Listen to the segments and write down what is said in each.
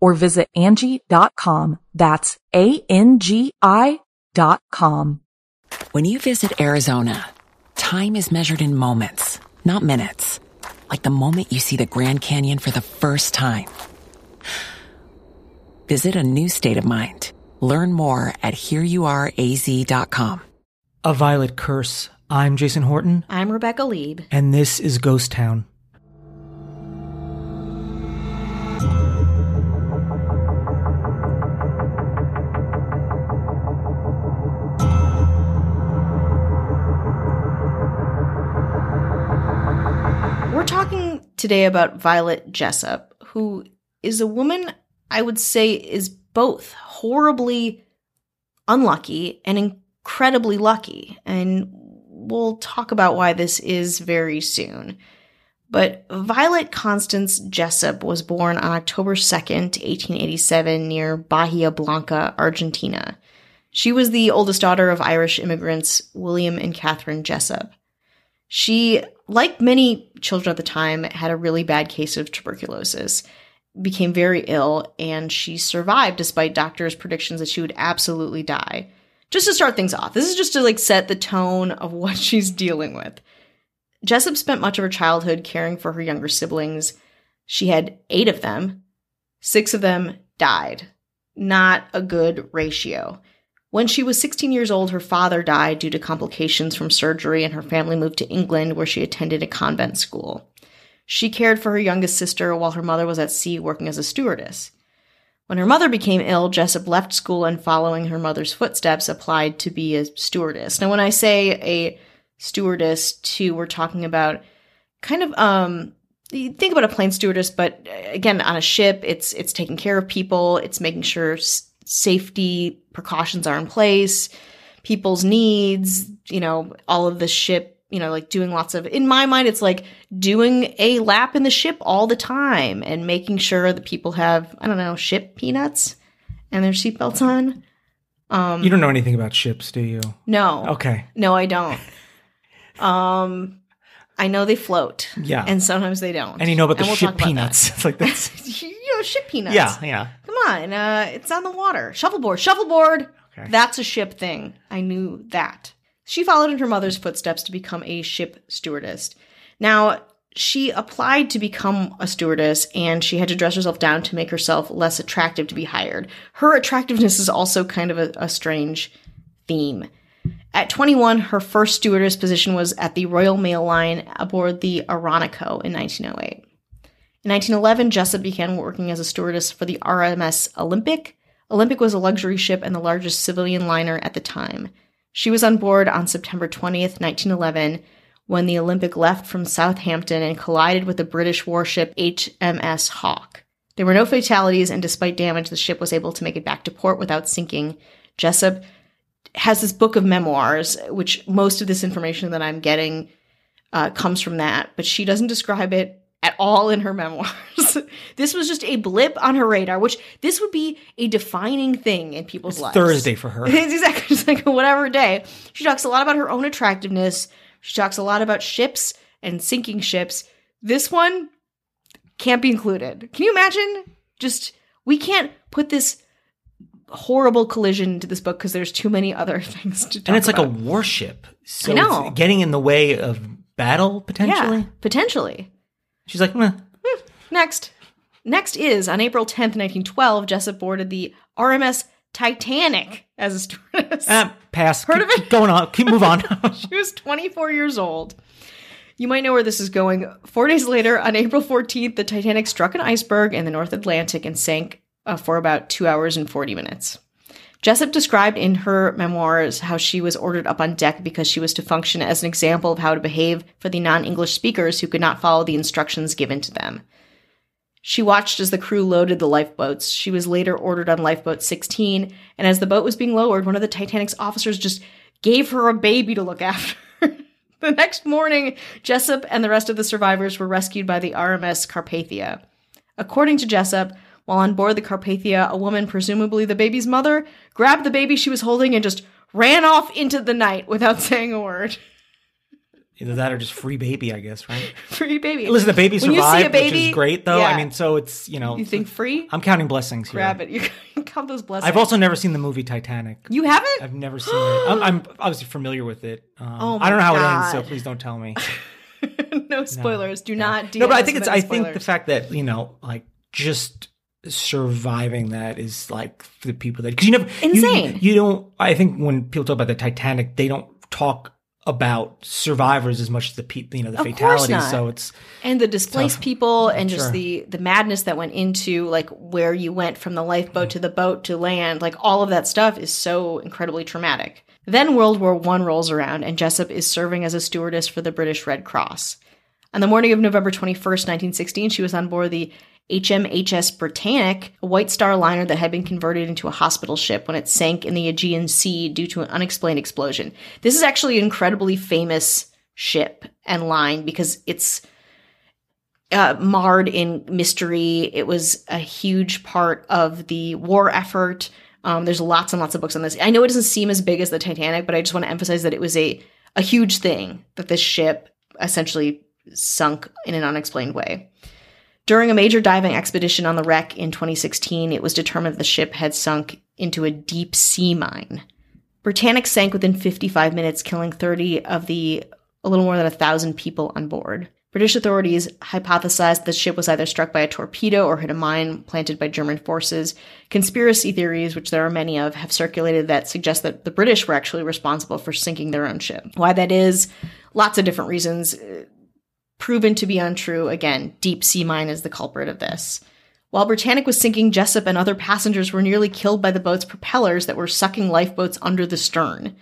or visit Angi.com. That's A-N-G-I dot com. When you visit Arizona, time is measured in moments, not minutes. Like the moment you see the Grand Canyon for the first time. Visit a new state of mind. Learn more at hereyouareaz.com. A Violet Curse. I'm Jason Horton, I'm Rebecca Lieb. and this is Ghost Town. Today about Violet Jessop, who is a woman I would say is both horribly unlucky and incredibly lucky. And we'll talk about why this is very soon. But Violet Constance Jessop was born on October 2nd, 1887, near Bahia Blanca, Argentina. She was the oldest daughter of Irish immigrants William and Catherine Jessop. She, like many children at the time, had a really bad case of tuberculosis, became very ill, and she survived despite doctors' predictions that she would absolutely die. Just to start things off, this is just to like set the tone of what she's dealing with. Jessop spent much of her childhood caring for her younger siblings. She had eight of them. Six of them died. Not a good ratio. When she was 16 years old, her father died due to complications from surgery, and her family moved to England, where she attended a convent school. She cared for her youngest sister while her mother was at sea working as a stewardess. When her mother became ill, Jessop left school and, following her mother's footsteps, applied to be a stewardess. Now, when I say a stewardess, too, we're talking about kind of um you think about a plane stewardess, but uh, again, on a ship, it's it's taking care of people, it's making sure safety precautions are in place, people's needs, you know, all of the ship, you know, like doing lots of in my mind, it's like doing a lap in the ship all the time and making sure that people have, I don't know, ship peanuts and their seatbelts on. Um You don't know anything about ships, do you? no. Okay. No, I don't. Um, I know they float. Yeah. And sometimes they don't. And you know about the we'll ship peanuts. It's like that's that. you know, ship peanuts. yeah, yeah. On. Uh, it's on the water. Shuffleboard. Shuffleboard. Okay. That's a ship thing. I knew that. She followed in her mother's footsteps to become a ship stewardess. Now, she applied to become a stewardess and she had to dress herself down to make herself less attractive to be hired. Her attractiveness is also kind of a, a strange theme. At 21, her first stewardess position was at the Royal Mail Line aboard the Orinoco in 1908. In 1911, Jessop began working as a stewardess for the RMS Olympic. Olympic was a luxury ship and the largest civilian liner at the time. She was on board on September 20th, 1911, when the Olympic left from Southampton and collided with the British warship HMS Hawke. There were no fatalities, and despite damage, the ship was able to make it back to port without sinking. Jessop has this book of memoirs, which most of this information that I'm getting uh, comes from that, but she doesn't describe it at all in her memoirs. this was just a blip on her radar, which this would be a defining thing in people's lives. Thursday for her. It's exactly just like whatever day. She talks a lot about her own attractiveness. She talks a lot about ships and sinking ships. This one can't be included. Can you imagine? Just we can't put this horrible collision into this book because there's too many other things to talk about. And it's like a warship. So it's getting in the way of battle potentially. yeah, potentially. She's like, Meh. Next. Next is on April 10th, 1912, Jessop boarded the RMS Titanic as a stewardess. Ah, pass. Heard keep, of it? keep going on. Keep move on. she was 24 years old. You might know where this is going. Four days later, on April 14th, the Titanic struck an iceberg in the North Atlantic and sank uh, for about two hours and 40 minutes. Jessop described in her memoirs how she was ordered up on deck because she was to function as an example of how to behave for the non English speakers who could not follow the instructions given to them. She watched as the crew loaded the lifeboats. She was later ordered on lifeboat 16, and as the boat was being lowered, one of the Titanic's officers just gave her a baby to look after. the next morning, Jessop and the rest of the survivors were rescued by the RMS Carpathia. According to Jessop, while on board the Carpathia, a woman, presumably the baby's mother, grabbed the baby she was holding and just ran off into the night without saying a word. Either that or just free baby, I guess, right? Free baby. Listen, the baby When you see a survived, which baby- is great, though. yeah. I mean, so it's you know, You think free? I'm counting blessings here. Grab it. You can count those blessings. I've also never seen the movie Titanic. You haven't? I've never seen it. I'm, I'm obviously familiar with it. Um, Oh I don't know how my it ends, so please don't tell me. no spoilers. Do not. no, but I think it's. I any think the fact that you know, like, just surviving that is like the people that because you never you- Insane. You, don't. I think when people talk about the Titanic, they don't talk about survivors as much as the people, you know, the Of fatalities. So it's and the displaced Tough. people and just Sure. the the madness that went into like where you went from the lifeboat to the boat to land like all of that stuff is so incredibly traumatic then world war one rolls around and jessop is serving as a stewardess for the british red cross on the morning of november 21st 1916 she was on board the HMHS Britannic, a White Star liner that had been converted into a hospital ship when it sank in the Aegean Sea due to an unexplained explosion. This is actually an incredibly famous ship and line because it's uh, marred in mystery. It was a huge part of the war effort. Um, there's lots and lots of books on this. I know it doesn't seem as big as the Titanic, but I just want to emphasize that it was a a huge thing that this ship essentially sunk in an unexplained way. During a major diving expedition on the wreck in 2016, it was determined the ship had sunk into a deep sea mine. Britannic sank within 55 minutes, killing 30 of the a little more than a thousand people on board. British authorities hypothesized the ship was either struck by a torpedo or hit a mine planted by German forces. Conspiracy theories, which there are many of, have circulated that suggest that the British were actually responsible for sinking their own ship. Why that is, lots of different reasons. Proven to be untrue. Again, deep sea mine is the culprit of this. While Britannic was sinking, Jessop and other passengers were nearly killed by the boat's propellers that were sucking lifeboats under the stern.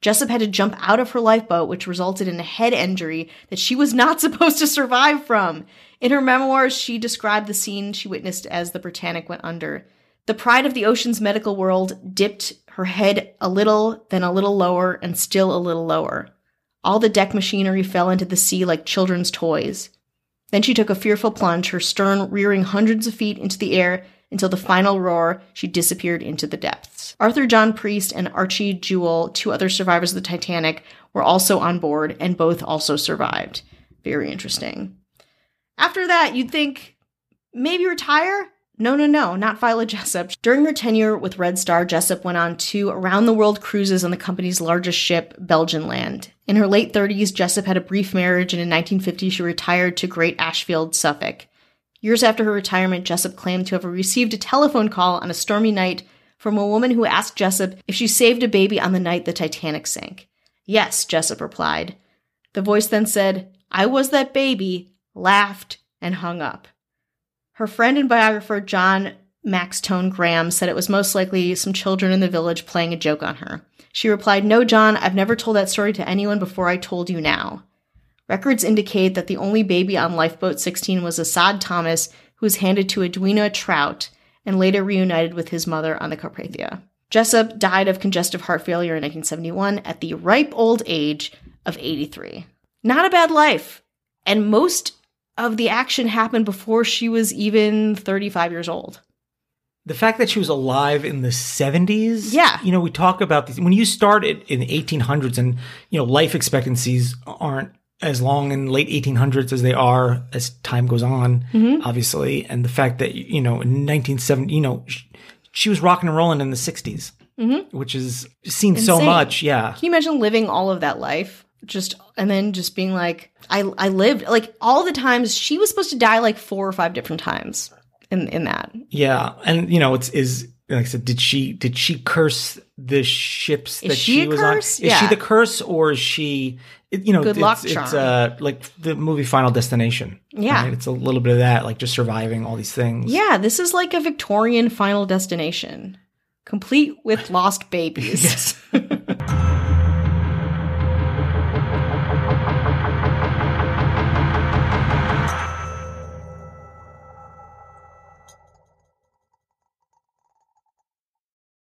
Jessop had to jump out of her lifeboat, which resulted in a head injury that she was not supposed to survive from. In her memoirs, she described the scene she witnessed as the Britannic went under. The pride of the ocean's medical world dipped her head a little, then a little lower, and still a little lower. All the deck machinery fell into the sea like children's toys. Then she took a fearful plunge, her stern rearing hundreds of feet into the air until the final roar, she disappeared into the depths. Arthur John Priest and Archie Jewell, two other survivors of the Titanic, were also on board and both also survived. Very interesting. After that, you'd think maybe retire? No, no, no, not Violet Jessop. During her tenure with Red Star, Jessop went on two around the world cruises on the company's largest ship, Belgenland. In her late 30s, Jessop had a brief marriage, and in 1950, she retired to Great Ashfield, Suffolk. Years after her retirement, Jessop claimed to have received a telephone call on a stormy night from a woman who asked Jessop if she saved a baby on the night the Titanic sank. Yes, Jessop replied. The voice then said, I was that baby, laughed, and hung up. Her friend and biographer John Maxtone Graham said it was most likely some children in the village playing a joke on her. She replied, No, John, I've never told that story to anyone before I told you now. Records indicate that the only baby on Lifeboat 16 was Assad Thomas, who was handed to Edwina Trout and later reunited with his mother on the Carpathia. Jessop died of congestive heart failure in 1971 at the ripe old age of 83. Not a bad life. And most of the action happened before she was even 35 years old. the fact that she was alive in the 70s. Yeah. You know, we talk about these when you start it in the 1800s and, you know, life expectancies aren't as long in late 1800s as they are as time goes on, Mm-hmm. obviously. And the fact that, you know, in 1970, you know, sh- she was rocking and rolling in the 60s, which is seen so Mm-hmm. Much. Yeah. Can you imagine living all of that life? Just and then just being like, I I lived like all the times she was supposed to die like four or five different times in in that. Yeah, and you know, it's is like I said, did she did she curse the ships Is that she she, a was curse? on? Is Yeah. she the curse or is she? You know, Good it's, luck it's charm. uh, like the movie Final Destination. Yeah. right? it's a little bit of that, like just surviving all these things. Yeah, this is like a Victorian final destination, complete with lost babies. Yes.